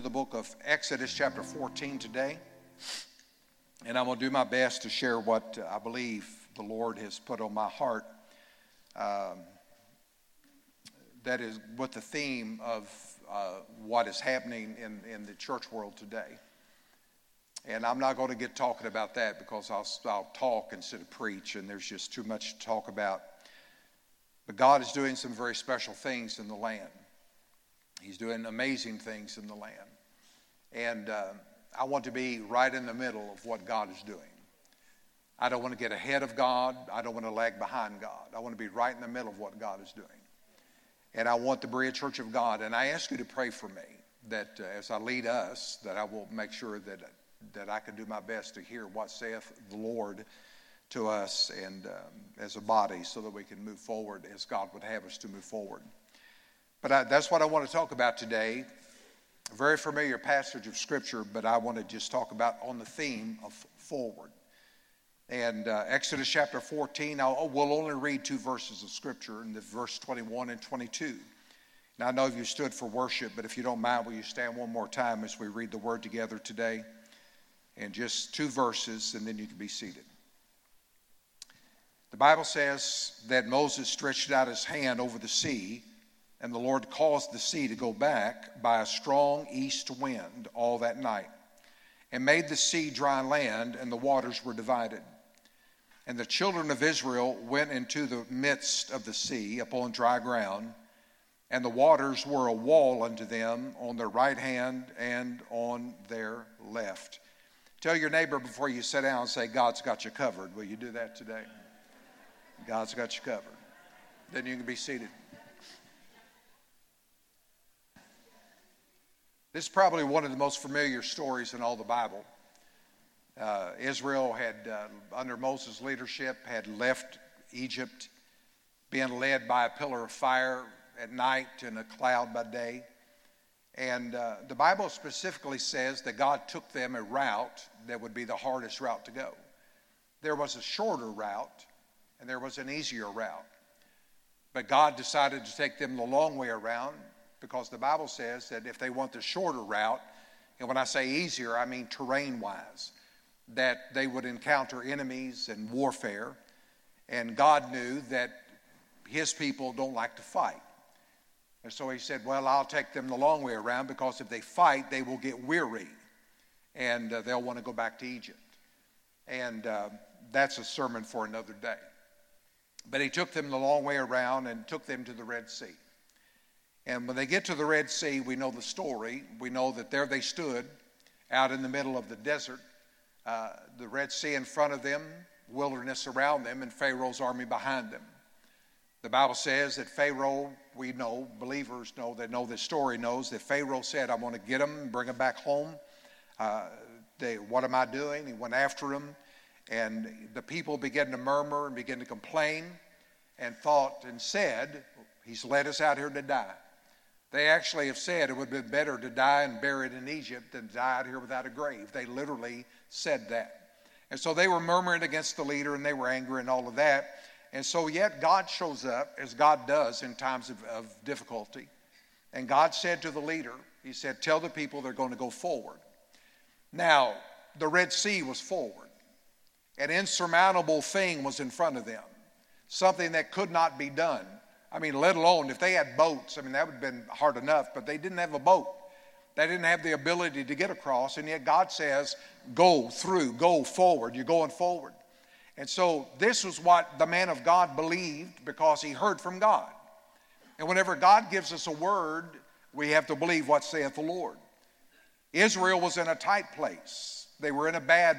the book of Exodus, chapter 14, today. And I'm going to do my best to share what I believe the Lord has put on my heart. Um, that is with the theme of uh, what is happening in, in the church world today. And I'm not going to get talking about that because I'll, I'll talk instead of preach, and there's just too much to talk about. But God is doing some very special things in the land. He's doing amazing things in the land. And uh, I want to be right in the middle of what God is doing. I don't want to get ahead of God. I don't want to lag behind God. I want to be right in the middle of what God is doing. And I want the Berea Church of God, and I ask you to pray for me that uh, as I lead us, that I will make sure that, that I can do my best to hear what saith the Lord to us and um, as a body so that we can move forward as God would have us to move forward. But I, that's what I want to talk about today. A very familiar passage of Scripture, but I want to just talk about on the theme of forward. And uh, Exodus chapter 14, I'll, we'll only read two verses of Scripture, in the verse 21 and 22. Now, I know you stood for worship, but if you don't mind, will you stand one more time as we read the word together today? And just two verses, and then you can be seated. The Bible says that Moses stretched out his hand over the sea and the Lord caused the sea to go back by a strong east wind all that night, and made the sea dry land, and the waters were divided. And the children of Israel went into the midst of the sea upon dry ground, and the waters were a wall unto them on their right hand and on their left. Tell your neighbor before you sit down, say, God's got you covered. Will you do that today? God's got you covered. Then you can be seated. This is probably one of the most familiar stories in all the Bible. Uh, Israel had, uh, under Moses' leadership, had left Egypt, being led by a pillar of fire at night and a cloud by day. And uh, the Bible specifically says that God took them a route that would be the hardest route to go. There was a shorter route, and there was an easier route. But God decided to take them the long way around because the Bible says that if they want the shorter route, and when I say easier, I mean terrain wise, that they would encounter enemies and warfare. And God knew that his people don't like to fight. And so he said, Well, I'll take them the long way around because if they fight, they will get weary and uh, they'll want to go back to Egypt. And uh, that's a sermon for another day. But he took them the long way around and took them to the Red Sea. And when they get to the Red Sea, we know the story. We know that there they stood out in the middle of the desert, uh, the Red Sea in front of them, wilderness around them, and Pharaoh's army behind them. The Bible says that Pharaoh, we know, believers know, that know this story, knows that Pharaoh said, I want to get them and bring them back home. Uh, they, what am I doing? He went after them. And the people began to murmur and begin to complain and thought and said, He's led us out here to die. They actually have said it would have been better to die and buried in Egypt than die out here without a grave. They literally said that. And so they were murmuring against the leader and they were angry and all of that. And so, yet, God shows up as God does in times of, of difficulty. And God said to the leader, He said, Tell the people they're going to go forward. Now, the Red Sea was forward. An insurmountable thing was in front of them, something that could not be done. I mean, let alone if they had boats, I mean, that would have been hard enough, but they didn't have a boat. They didn't have the ability to get across, and yet God says, go through, go forward. You're going forward. And so this was what the man of God believed because he heard from God. And whenever God gives us a word, we have to believe what saith the Lord. Israel was in a tight place, they were in a bad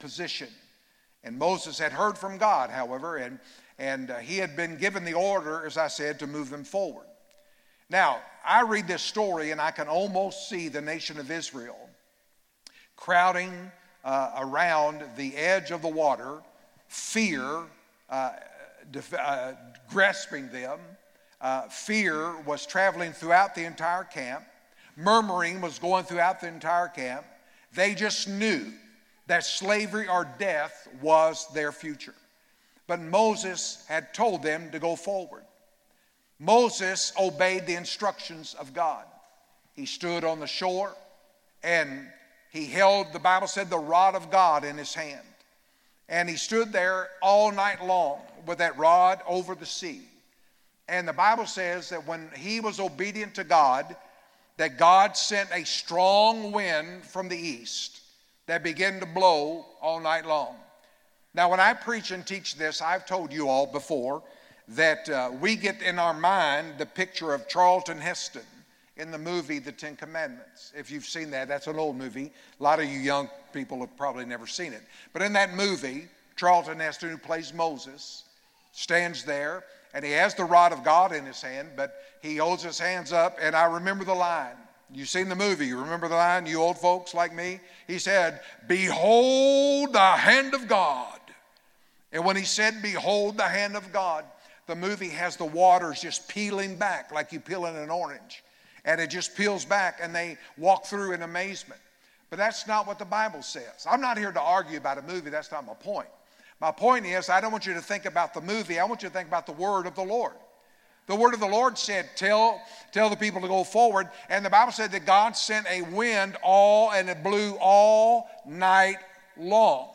position. And Moses had heard from God, however, and and uh, he had been given the order, as I said, to move them forward. Now, I read this story and I can almost see the nation of Israel crowding uh, around the edge of the water, fear uh, def- uh, grasping them. Uh, fear was traveling throughout the entire camp. Murmuring was going throughout the entire camp. They just knew that slavery or death was their future. But Moses had told them to go forward. Moses obeyed the instructions of God. He stood on the shore, and he held, the Bible said, the rod of God in his hand. And he stood there all night long with that rod over the sea. And the Bible says that when he was obedient to God, that God sent a strong wind from the east that begin to blow all night long. Now, when I preach and teach this, I've told you all before that uh, we get in our mind the picture of Charlton Heston in the movie The Ten Commandments. If you've seen that, that's an old movie. A lot of you young people have probably never seen it. But in that movie, Charlton Heston, who plays Moses, stands there and he has the rod of God in his hand, but he holds his hands up, and I remember the line. You've seen the movie, you remember the line, you old folks like me? He said, Behold the hand of God. And when he said, Behold the hand of God, the movie has the waters just peeling back like you peel in an orange. And it just peels back, and they walk through in amazement. But that's not what the Bible says. I'm not here to argue about a movie, that's not my point. My point is, I don't want you to think about the movie, I want you to think about the word of the Lord. The word of the Lord said, tell, tell the people to go forward. And the Bible said that God sent a wind all and it blew all night long.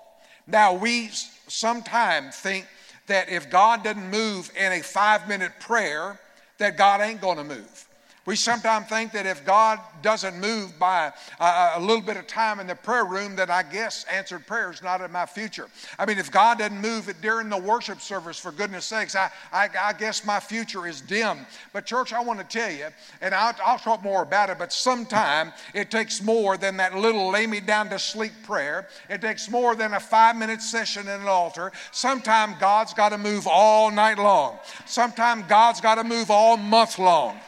Now, we sometimes think that if God doesn't move in a five minute prayer, that God ain't going to move. We sometimes think that if God doesn't move by a, a, little bit of time in the prayer room, that I guess answered prayer is not in my future. I mean, if God doesn't move it during the worship service, for goodness sakes, I, I, I guess my future is dim. But, church, I want to tell you, and I'll, I'll talk more about it, but sometime it takes more than that little lay me down to sleep prayer. It takes more than a five minute session in an altar. Sometime God's got to move all night long. Sometime God's got to move all month long.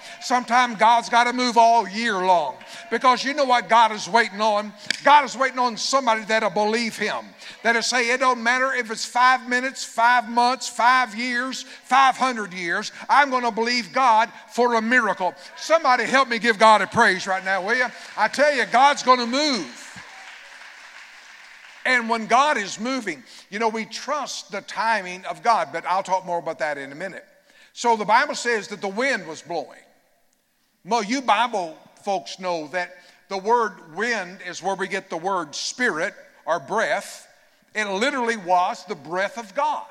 Sometimes God's got to move all year long because you know what God is waiting on? God is waiting on somebody that'll believe Him. That'll say, it don't matter if it's five minutes, five months, five years, 500 years, I'm going to believe God for a miracle. Somebody help me give God a praise right now, will you? I tell you, God's going to move. And when God is moving, you know, we trust the timing of God, but I'll talk more about that in a minute. So the Bible says that the wind was blowing. Well, you Bible folks know that the word wind is where we get the word spirit or breath. It literally was the breath of God.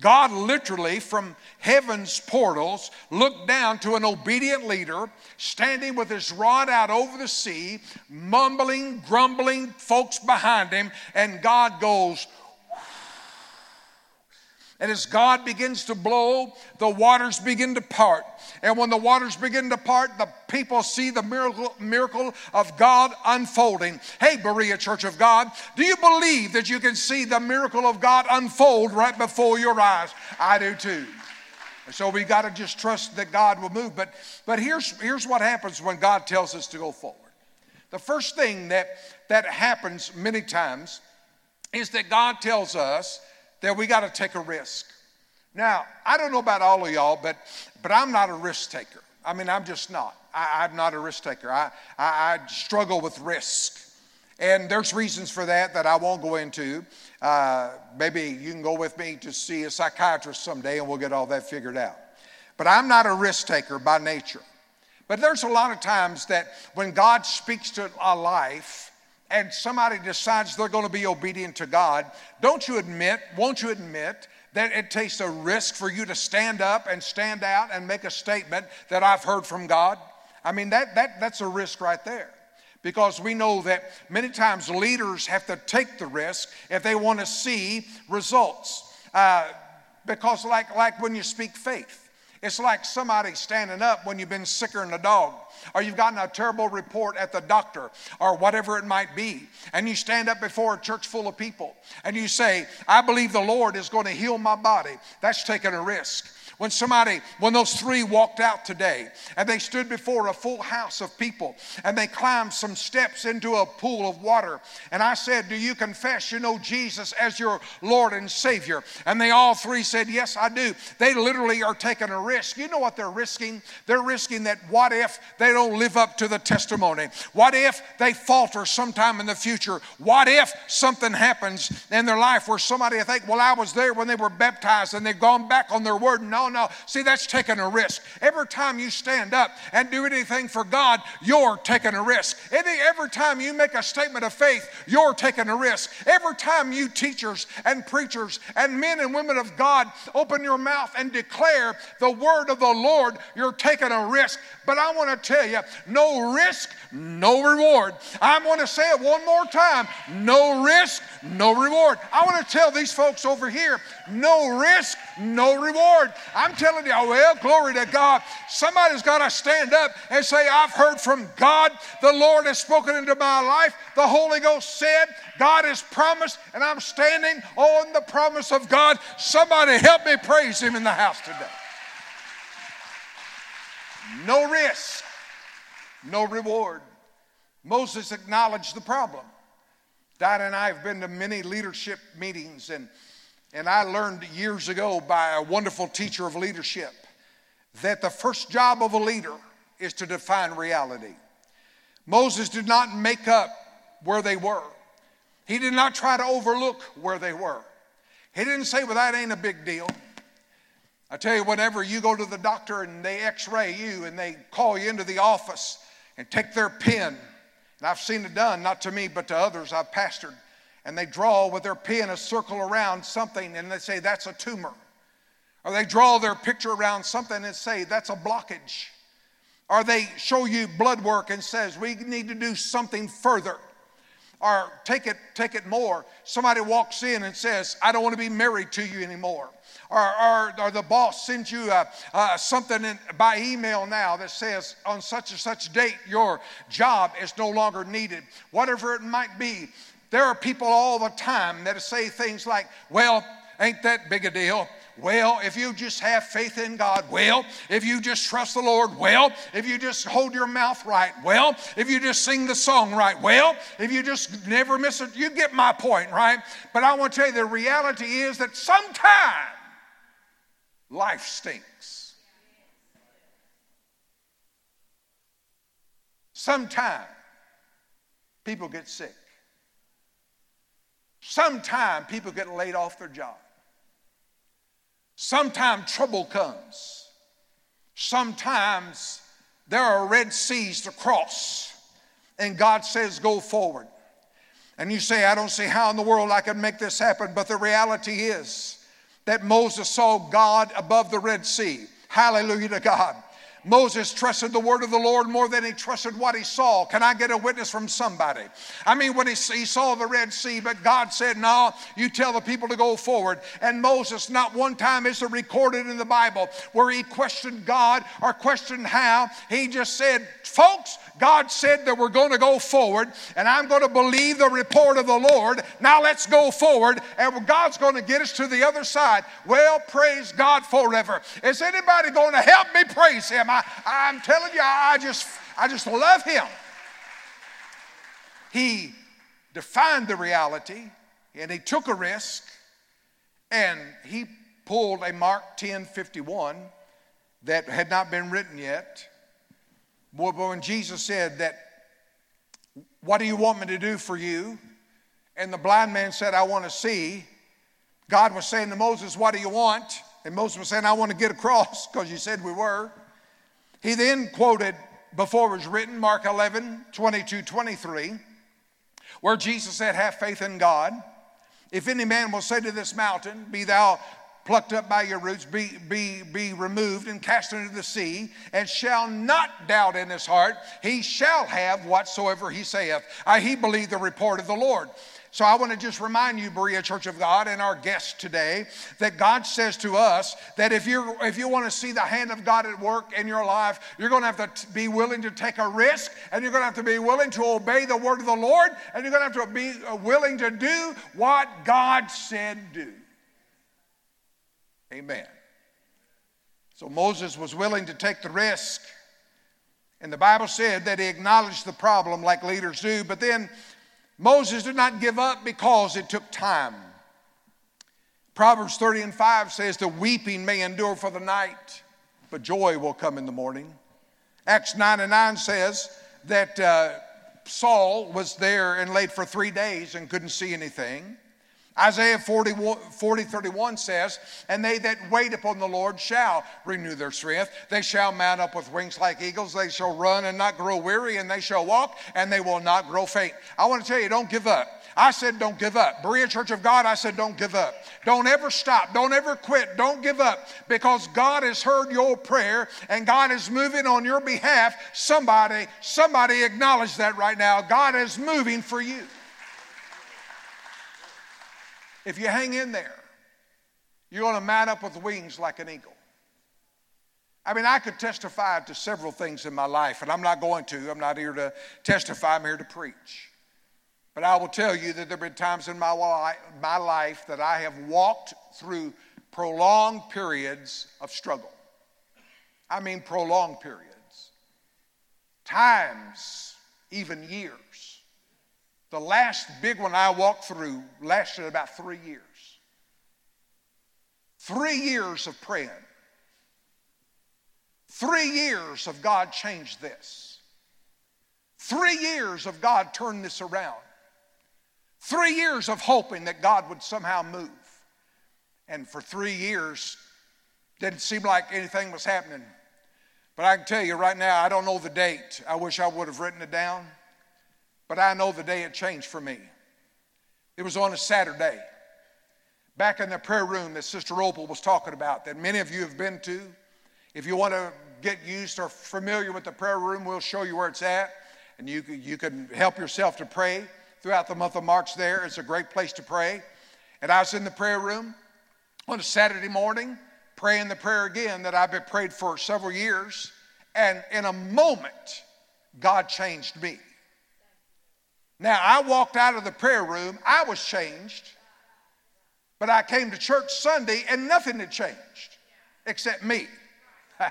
God literally, from heaven's portals, looked down to an obedient leader standing with his rod out over the sea, mumbling, grumbling, folks behind him, and God goes, and as God begins to blow, the waters begin to part. And when the waters begin to part, the people see the miracle, miracle of God unfolding. Hey, Berea Church of God, do you believe that you can see the miracle of God unfold right before your eyes? I do too. So we got to just trust that God will move. But, but here's, here's what happens when God tells us to go forward. The first thing that, that happens many times is that God tells us that we got to take a risk. Now, I don't know about all of y'all, but, but I'm not a risk taker. I mean, I'm just not. I, am not a risk taker. I, I, I, struggle with risk. And there's reasons for that that I won't go into. Uh, maybe you can go with me to see a psychiatrist someday and we'll get all that figured out. But I'm not a risk taker by nature. But there's a lot of times that when God speaks to a life, and somebody decides they're going to be obedient to God, don't you admit, won't you admit, that it takes a risk for you to stand up and stand out and make a statement that I've heard from God? I mean, that, that, that's a risk right there. Because we know that many times leaders have to take the risk if they want to see results. Uh, because, like, like when you speak faith, it's like somebody standing up when you've been sicker than a dog or you've gotten a terrible report at the doctor or whatever it might be, and you stand up before a church full of people and you say, I believe the Lord is going to heal my body, that's taking a risk. When somebody, when those three walked out today and they stood before a full house of people and they climbed some steps into a pool of water, and I said, Do you confess you know Jesus as your Lord and Savior? And they all three said, Yes, I do. They literally are taking a risk. You know what they're risking? They're risking that what if they don't live up to the testimony? What if they falter sometime in the future? What if something happens in their life where somebody think, Well, I was there when they were baptized and they've gone back on their word? No no. See, that's taking a risk. Every time you stand up and do anything for God, you're taking a risk. Every time you make a statement of faith, you're taking a risk. Every time you teachers and preachers and men and women of God open your mouth and declare the word of the Lord, you're taking a risk. But I want to tell you, no risk, no reward. I want to say it one more time no risk, no reward. I want to tell these folks over here no risk, no reward. I'm telling you, well, glory to God. Somebody's got to stand up and say, I've heard from God. The Lord has spoken into my life. The Holy Ghost said, God has promised, and I'm standing on the promise of God. Somebody help me praise Him in the house today. No risk, no reward. Moses acknowledged the problem. Dad and I have been to many leadership meetings, and, and I learned years ago by a wonderful teacher of leadership that the first job of a leader is to define reality. Moses did not make up where they were, he did not try to overlook where they were. He didn't say, Well, that ain't a big deal. I tell you, whenever you go to the doctor and they x ray you and they call you into the office and take their pen, and I've seen it done, not to me, but to others I've pastored, and they draw with their pen a circle around something and they say, That's a tumor. Or they draw their picture around something and say, That's a blockage. Or they show you blood work and says, We need to do something further or take it, take it more. Somebody walks in and says, I don't want to be married to you anymore. Or, or, or the boss sends you something in, by email now that says, on such and such date, your job is no longer needed. Whatever it might be, there are people all the time that say things like, Well, ain't that big a deal? Well, if you just have faith in God, well, if you just trust the Lord, well, if you just hold your mouth right, well, if you just sing the song right, well, if you just never miss it, you get my point, right? But I want to tell you the reality is that sometimes life stinks. Sometimes people get sick. Sometimes people get laid off their job. Sometimes trouble comes. Sometimes there are red seas to cross, and God says, Go forward. And you say, I don't see how in the world I can make this happen, but the reality is that Moses saw God above the Red Sea. Hallelujah to God. Moses trusted the word of the Lord more than he trusted what he saw. Can I get a witness from somebody? I mean, when he, he saw the Red Sea, but God said, No, you tell the people to go forward. And Moses, not one time is it recorded in the Bible where he questioned God or questioned how. He just said, Folks, God said that we're going to go forward, and I'm going to believe the report of the Lord. Now let's go forward, and God's going to get us to the other side. Well, praise God forever. Is anybody going to help me praise Him? I, I'm telling you, I just, I just love Him. He defined the reality, and He took a risk, and He pulled a Mark 10 51 that had not been written yet Boy, but when Jesus said that, What do you want me to do for you? And the blind man said, I want to see. God was saying to Moses, What do you want? And Moses was saying, I want to get across because you said we were. He then quoted before it was written, Mark 11, 22, 23, where Jesus said, Have faith in God. If any man will say to this mountain, Be thou plucked up by your roots, be, be, be removed and cast into the sea, and shall not doubt in his heart, he shall have whatsoever he saith. I, he believed the report of the Lord. So I want to just remind you, Berea Church of God, and our guests today, that God says to us that if you if you want to see the hand of God at work in your life, you're going to have to be willing to take a risk, and you're going to have to be willing to obey the word of the Lord, and you're going to have to be uh, willing to do what God said do. Amen. So Moses was willing to take the risk. And the Bible said that he acknowledged the problem like leaders do, but then Moses did not give up because it took time. Proverbs 30 and 5 says, The weeping may endure for the night, but joy will come in the morning. Acts 9 and 9 says that uh, Saul was there and laid for three days and couldn't see anything. Isaiah 40, 40, 31 says, And they that wait upon the Lord shall renew their strength. They shall mount up with wings like eagles. They shall run and not grow weary, and they shall walk and they will not grow faint. I want to tell you, don't give up. I said, don't give up. Berea Church of God, I said, don't give up. Don't ever stop. Don't ever quit. Don't give up because God has heard your prayer and God is moving on your behalf. Somebody, somebody acknowledge that right now. God is moving for you. If you hang in there, you're going to mount up with wings like an eagle. I mean, I could testify to several things in my life, and I'm not going to. I'm not here to testify, I'm here to preach. But I will tell you that there have been times in my, my life that I have walked through prolonged periods of struggle. I mean, prolonged periods. Times, even years. The last big one I walked through lasted about three years. Three years of praying. Three years of God changed this. Three years of God turned this around. Three years of hoping that God would somehow move. And for three years, didn't seem like anything was happening. But I can tell you right now, I don't know the date. I wish I would have written it down. But I know the day it changed for me. It was on a Saturday, back in the prayer room that Sister Opal was talking about, that many of you have been to. If you want to get used or familiar with the prayer room, we'll show you where it's at, and you, you can help yourself to pray throughout the month of March there. It's a great place to pray. And I was in the prayer room on a Saturday morning praying the prayer again that I've been prayed for several years. And in a moment, God changed me. Now, I walked out of the prayer room, I was changed, but I came to church Sunday and nothing had changed except me.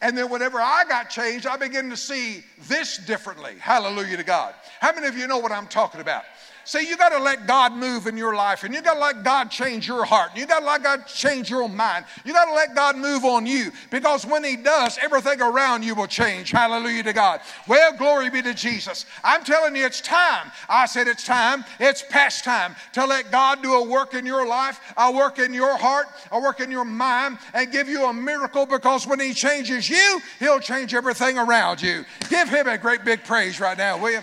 And then whenever I got changed, I began to see this differently. Hallelujah to God. How many of you know what I'm talking about? See, you got to let God move in your life, and you got to let God change your heart, and you got to let God change your mind. You got to let God move on you because when He does, everything around you will change. Hallelujah to God. Well, glory be to Jesus. I'm telling you, it's time. I said it's time. It's past time to let God do a work in your life, a work in your heart, a work in your mind, and give you a miracle because when He changes you, He'll change everything around you. Give Him a great big praise right now, will you?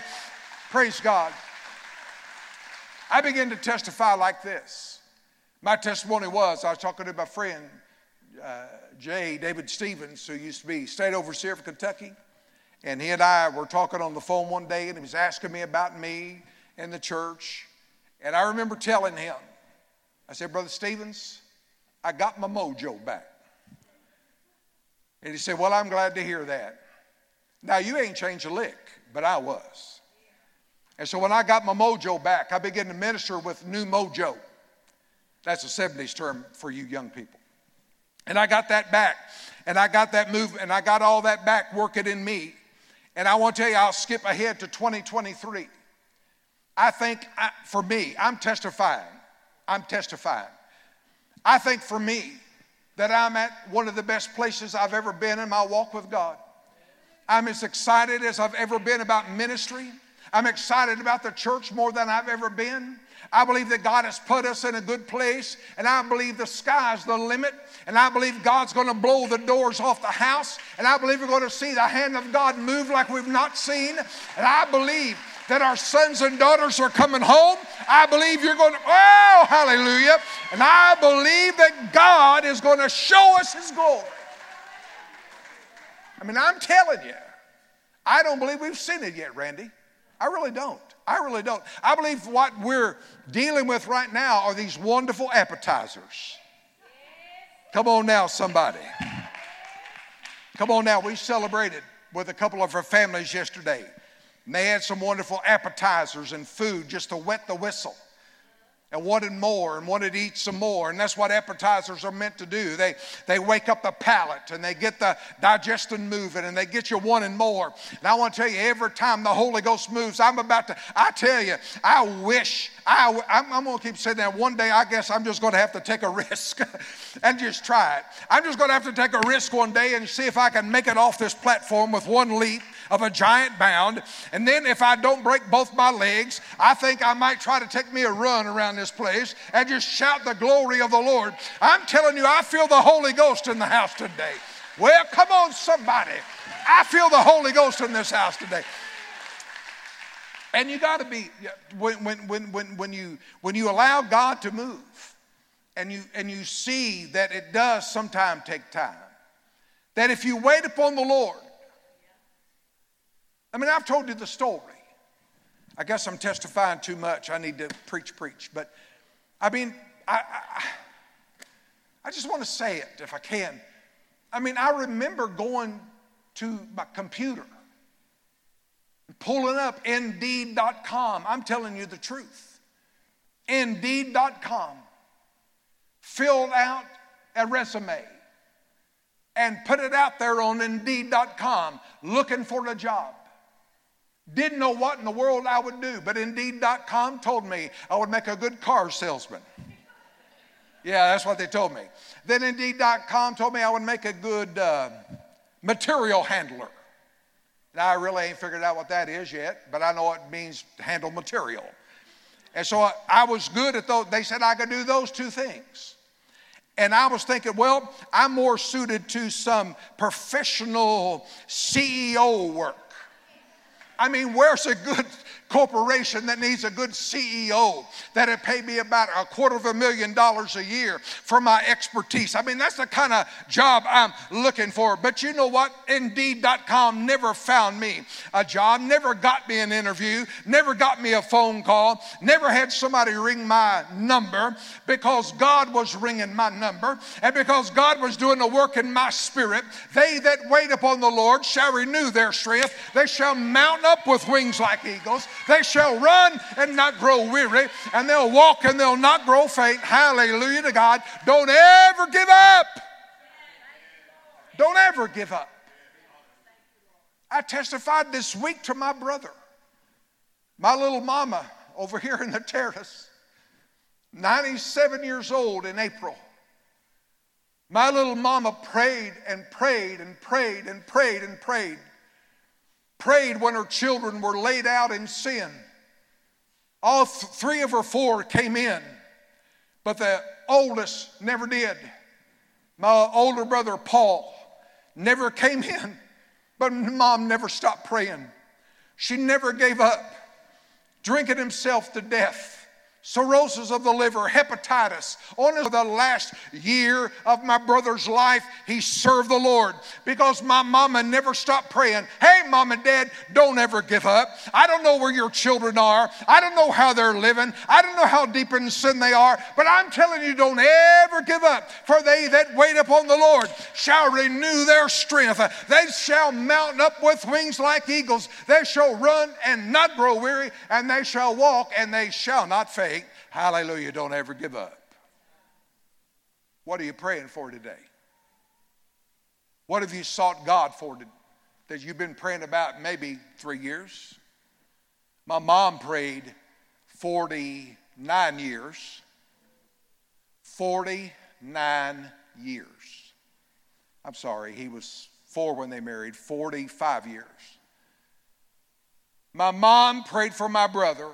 Praise God. I began to testify like this. My testimony was I was talking to my friend, uh, Jay David Stevens, who used to be state overseer for Kentucky. And he and I were talking on the phone one day, and he was asking me about me and the church. And I remember telling him, I said, Brother Stevens, I got my mojo back. And he said, Well, I'm glad to hear that. Now, you ain't changed a lick, but I was. And so when I got my mojo back, I began to minister with new mojo. That's a 70s term for you young people. And I got that back. And I got that move, and I got all that back working in me. And I want to tell you, I'll skip ahead to 2023. I think I, for me, I'm testifying. I'm testifying. I think for me that I'm at one of the best places I've ever been in my walk with God. I'm as excited as I've ever been about ministry. I'm excited about the church more than I've ever been. I believe that God has put us in a good place, and I believe the sky's the limit, and I believe God's going to blow the doors off the house, and I believe we're going to see the hand of God move like we've not seen, and I believe that our sons and daughters are coming home. I believe you're going to, oh, hallelujah. And I believe that God is going to show us His glory. I mean, I'm telling you, I don't believe we've seen it yet, Randy. I really don't. I really don't. I believe what we're dealing with right now are these wonderful appetizers. Come on now, somebody. Come on now. We celebrated with a couple of our families yesterday. And they had some wonderful appetizers and food just to wet the whistle and wanted more and wanted to eat some more. And that's what appetizers are meant to do. They, they wake up the palate and they get the digestion moving and they get you wanting more. And I want to tell you, every time the Holy Ghost moves, I'm about to, I tell you, I wish, I, I'm, I'm going to keep saying that. One day, I guess I'm just going to have to take a risk and just try it. I'm just going to have to take a risk one day and see if I can make it off this platform with one leap of a giant bound. And then if I don't break both my legs, I think I might try to take me a run around this place and just shout the glory of the Lord. I'm telling you, I feel the Holy Ghost in the house today. Well, come on, somebody. I feel the Holy Ghost in this house today. And you got to be, when, when, when, when, when, you, when you allow God to move and you, and you see that it does sometimes take time, that if you wait upon the Lord, I mean, I've told you the story. I guess I'm testifying too much. I need to preach, preach. But I mean, I, I, I just want to say it if I can. I mean, I remember going to my computer pulling up Indeed.com. I'm telling you the truth. Indeed.com. Filled out a resume and put it out there on Indeed.com looking for a job. Didn't know what in the world I would do, but Indeed.com told me I would make a good car salesman. Yeah, that's what they told me. Then Indeed.com told me I would make a good uh, material handler. Now, I really ain't figured out what that is yet, but I know it means handle material. And so I, I was good at those. They said I could do those two things. And I was thinking, well, I'm more suited to some professional CEO work. I mean, where's a good corporation that needs a good CEO that'll pay me about a quarter of a million dollars a year for my expertise. I mean, that's the kind of job I'm looking for. But you know what? Indeed.com never found me a job, never got me an interview, never got me a phone call, never had somebody ring my number because God was ringing my number and because God was doing the work in my spirit. They that wait upon the Lord shall renew their strength, they shall mount up with wings like eagles. They shall run and not grow weary, and they'll walk and they'll not grow faint. Hallelujah to God. Don't ever give up. Don't ever give up. I testified this week to my brother, my little mama over here in the terrace, 97 years old in April. My little mama prayed and prayed and prayed and prayed and prayed prayed when her children were laid out in sin. All th- three of her four came in, but the oldest never did. My older brother, Paul, never came in, but mom never stopped praying. She never gave up, drinking himself to death cirrhosis of the liver, hepatitis. On the last year of my brother's life, he served the Lord because my mama never stopped praying. Hey, mom and dad, don't ever give up. I don't know where your children are. I don't know how they're living. I don't know how deep in sin they are, but I'm telling you, don't ever give up. For they that wait upon the Lord shall renew their strength. They shall mount up with wings like eagles. They shall run and not grow weary, and they shall walk and they shall not faint. Hallelujah. Don't ever give up. What are you praying for today? What have you sought God for that you've been praying about maybe three years? My mom prayed 49 years. 49 years. I'm sorry, he was four when they married, 45 years. My mom prayed for my brother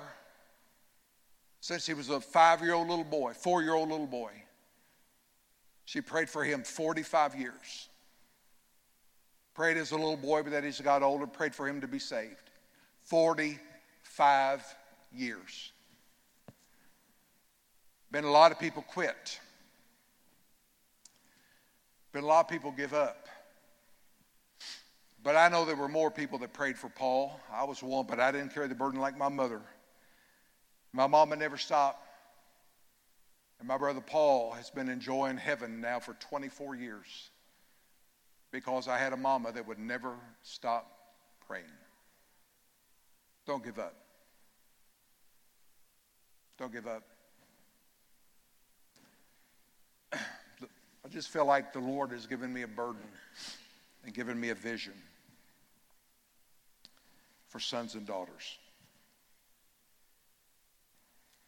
since he was a five year old little boy, four year old little boy. She prayed for him 45 years. Prayed as a little boy, but that he's got older, prayed for him to be saved. 45 years. Been a lot of people quit. Been a lot of people give up. But I know there were more people that prayed for Paul. I was one, but I didn't carry the burden like my mother. My mama never stopped. And my brother Paul has been enjoying heaven now for 24 years because I had a mama that would never stop praying. Don't give up. Don't give up. I just feel like the Lord has given me a burden and given me a vision for sons and daughters.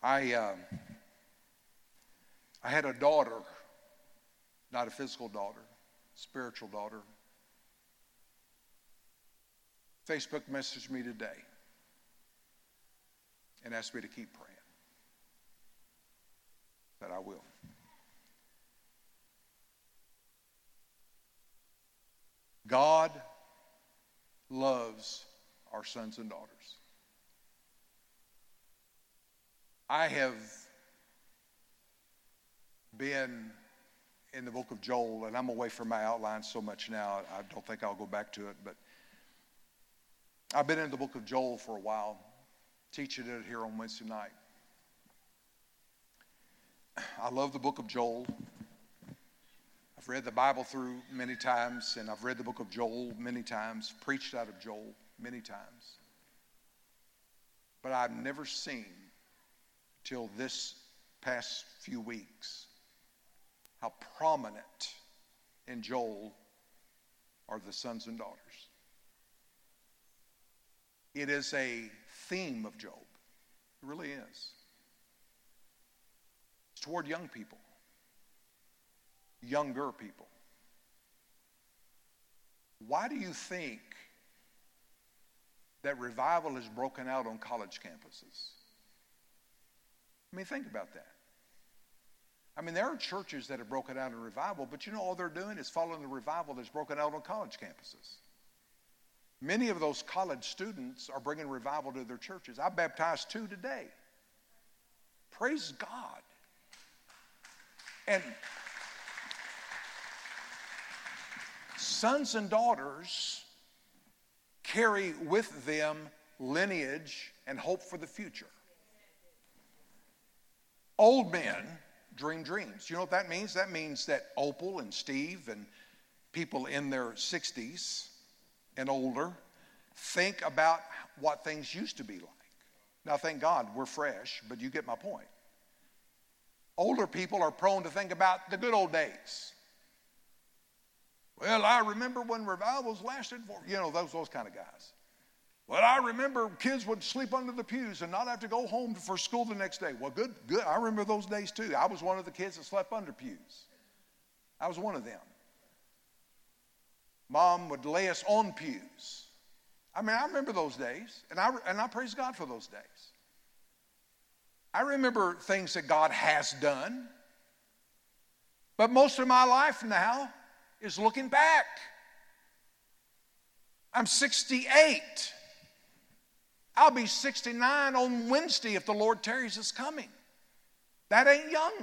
I, uh, I had a daughter, not a physical daughter, spiritual daughter. Facebook messaged me today and asked me to keep praying. That I will. God loves our sons and daughters. I have been in the book of Joel, and I'm away from my outline so much now, I don't think I'll go back to it, but I've been in the book of Joel for a while, teaching it here on Wednesday night. I love the book of Joel. I've read the Bible through many times, and I've read the book of Joel many times, preached out of Joel many times. But I've never seen, till this past few weeks, how prominent in Joel are the sons and daughters. It is a theme of Joel. It really is. It's toward young people, younger people. Why do you think that revival is broken out on college campuses? Mean, think about that. I mean, there are churches that have broken out in revival, but you know, all they're doing is following the revival that's broken out on college campuses. Many of those college students are bringing revival to their churches. I baptized two today. Praise God. And sons and daughters carry with them lineage and hope for the future. Old men dream dreams. You know what that means? That means that Opal and Steve and people in their 60s and older think about what things used to be like. Now, thank God we're fresh, but you get my point. Older people are prone to think about the good old days. Well, I remember when revivals lasted for, you know, those, those kind of guys. Well, I remember kids would sleep under the pews and not have to go home for school the next day. Well, good, good. I remember those days too. I was one of the kids that slept under pews. I was one of them. Mom would lay us on pews. I mean, I remember those days, and I, and I praise God for those days. I remember things that God has done, but most of my life now is looking back. I'm 68. I'll be 69 on Wednesday if the Lord tarries is coming. That ain't young.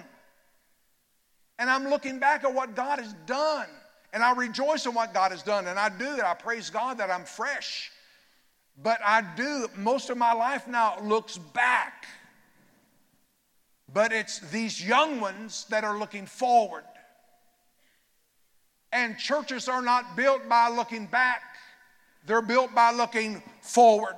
And I'm looking back at what God has done. And I rejoice in what God has done. And I do that. I praise God that I'm fresh. But I do, most of my life now looks back. But it's these young ones that are looking forward. And churches are not built by looking back, they're built by looking forward.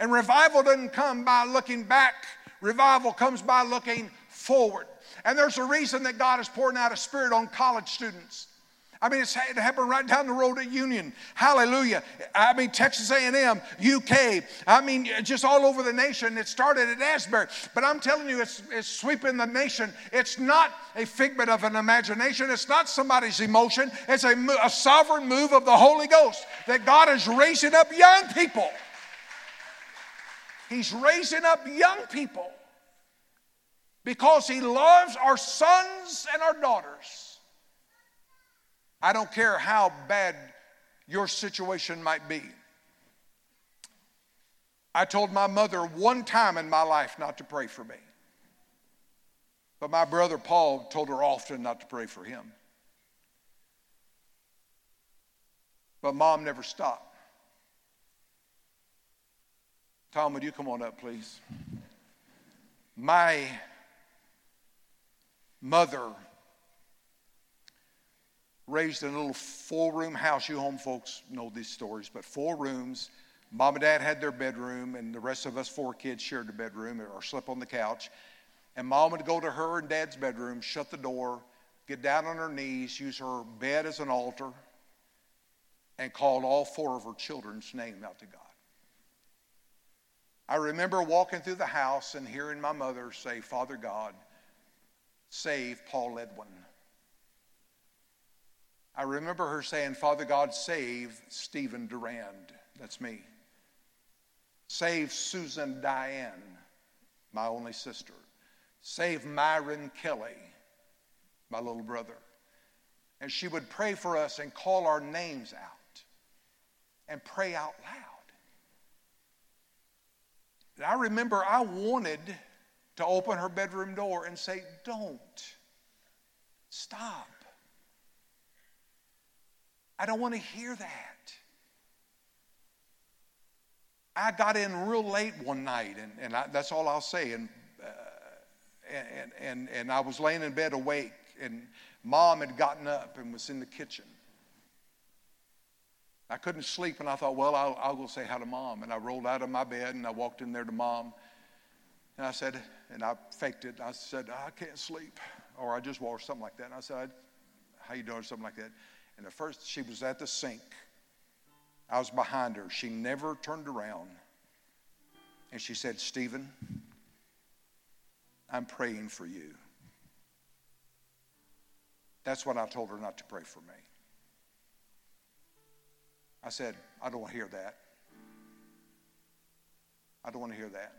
And revival doesn't come by looking back, revival comes by looking forward. And there's a reason that God is pouring out a spirit on college students. I mean, it's it happened right down the road at Union. Hallelujah. I mean, Texas A&M, UK. I mean, just all over the nation. It started at Asbury, but I'm telling you, it's, it's sweeping the nation. It's not a figment of an imagination. It's not somebody's emotion. It's a, a sovereign move of the Holy Ghost that God is raising up young people. He's raising up young people because He loves our sons and our daughters. I don't care how bad your situation might be. I told my mother one time in my life not to pray for me. But my brother Paul told her often not to pray for him. But mom never stopped. Tom, would you come on up, please? My mother raised in a little four room house. You home folks know these stories, but four rooms. Mom and dad had their bedroom, and the rest of us four kids shared the bedroom or slept on the couch. And mom would go to her and dad's bedroom, shut the door, get down on her knees, use her bed as an altar, and call all four of her children's name out to God. I remember walking through the house and hearing my mother say, Father God, save Paul Edwin. I remember her saying, Father God, save Stephen Durand. That's me. Save Susan Diane, my only sister. Save Myron Kelly, my little brother. And she would pray for us and call our names out and pray out loud. I remember I wanted to open her bedroom door and say, Don't. Stop. I don't want to hear that. I got in real late one night, and, and I, that's all I'll say. And, uh, and, and, and I was laying in bed awake, and mom had gotten up and was in the kitchen. I couldn't sleep, and I thought, well, I'll, I'll go say hi to mom. And I rolled out of my bed, and I walked in there to mom. And I said, and I faked it. I said, I can't sleep. Or I just walked, something like that. And I said, how you doing, something like that. And at first, she was at the sink. I was behind her. She never turned around. And she said, Stephen, I'm praying for you. That's what I told her not to pray for me. I said, I don't want to hear that. I don't want to hear that.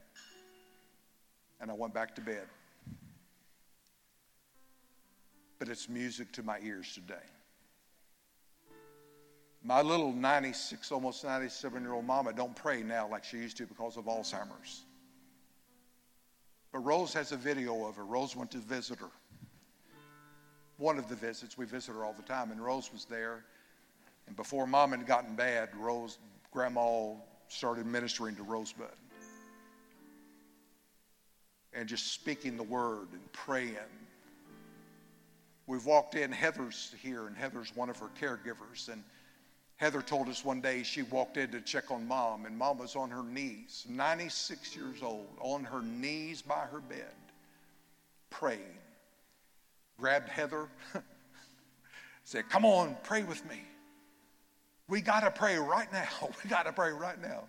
And I went back to bed. But it's music to my ears today. My little 96, almost 97 year old mama don't pray now like she used to because of Alzheimer's. But Rose has a video of her. Rose went to visit her. One of the visits, we visit her all the time, and Rose was there and before mom had gotten bad, Rose, grandma started ministering to Rosebud. And just speaking the word and praying. We've walked in, Heather's here, and Heather's one of her caregivers. And Heather told us one day she walked in to check on mom, and mom was on her knees, 96 years old, on her knees by her bed, praying. Grabbed Heather, said, Come on, pray with me. We got to pray right now. We got to pray right now.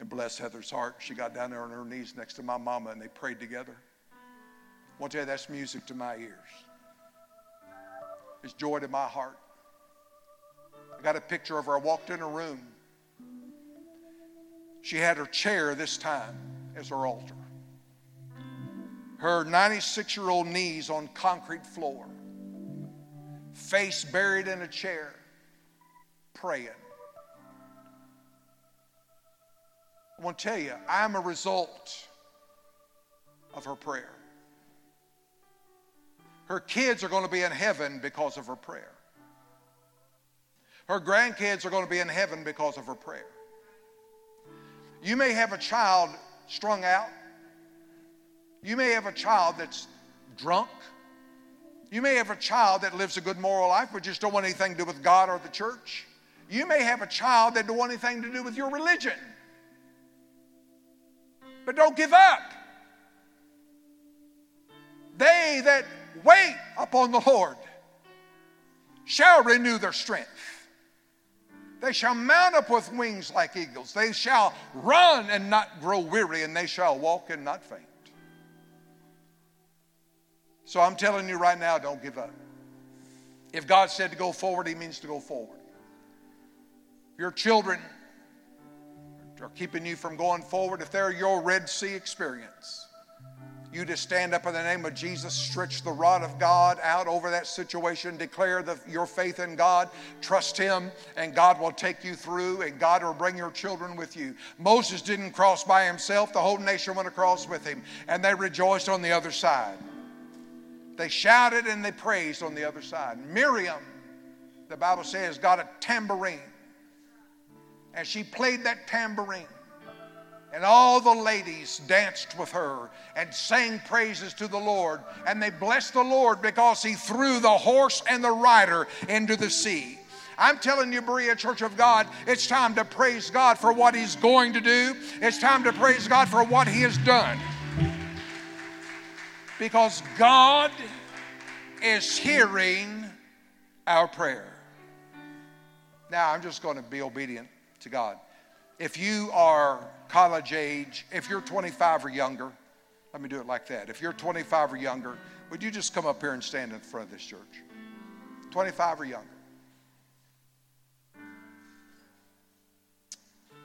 And bless Heather's heart. She got down there on her knees next to my mama and they prayed together. I want to tell you, that's music to my ears. It's joy to my heart. I got a picture of her. I walked in her room. She had her chair this time as her altar. Her 96 year old knees on concrete floor, face buried in a chair praying. I want to tell you, I'm a result of her prayer. Her kids are going to be in heaven because of her prayer. Her grandkids are going to be in heaven because of her prayer. You may have a child strung out. You may have a child that's drunk. You may have a child that lives a good moral life but just don't want anything to do with God or the church. You may have a child that don't want anything to do with your religion. But don't give up. They that wait upon the Lord shall renew their strength. They shall mount up with wings like eagles. They shall run and not grow weary, and they shall walk and not faint. So I'm telling you right now, don't give up. If God said to go forward, He means to go forward your children are keeping you from going forward, if they're your Red Sea experience, you just stand up in the name of Jesus, stretch the rod of God out over that situation, declare the, your faith in God, trust Him, and God will take you through, and God will bring your children with you. Moses didn't cross by himself, the whole nation went across with him, and they rejoiced on the other side. They shouted and they praised on the other side. Miriam, the Bible says, got a tambourine and she played that tambourine. And all the ladies danced with her and sang praises to the Lord. And they blessed the Lord because he threw the horse and the rider into the sea. I'm telling you, Berea Church of God, it's time to praise God for what He's going to do. It's time to praise God for what He has done. Because God is hearing our prayer. Now, I'm just going to be obedient to God. If you are college age, if you're 25 or younger, let me do it like that. If you're 25 or younger, would you just come up here and stand in front of this church? 25 or younger.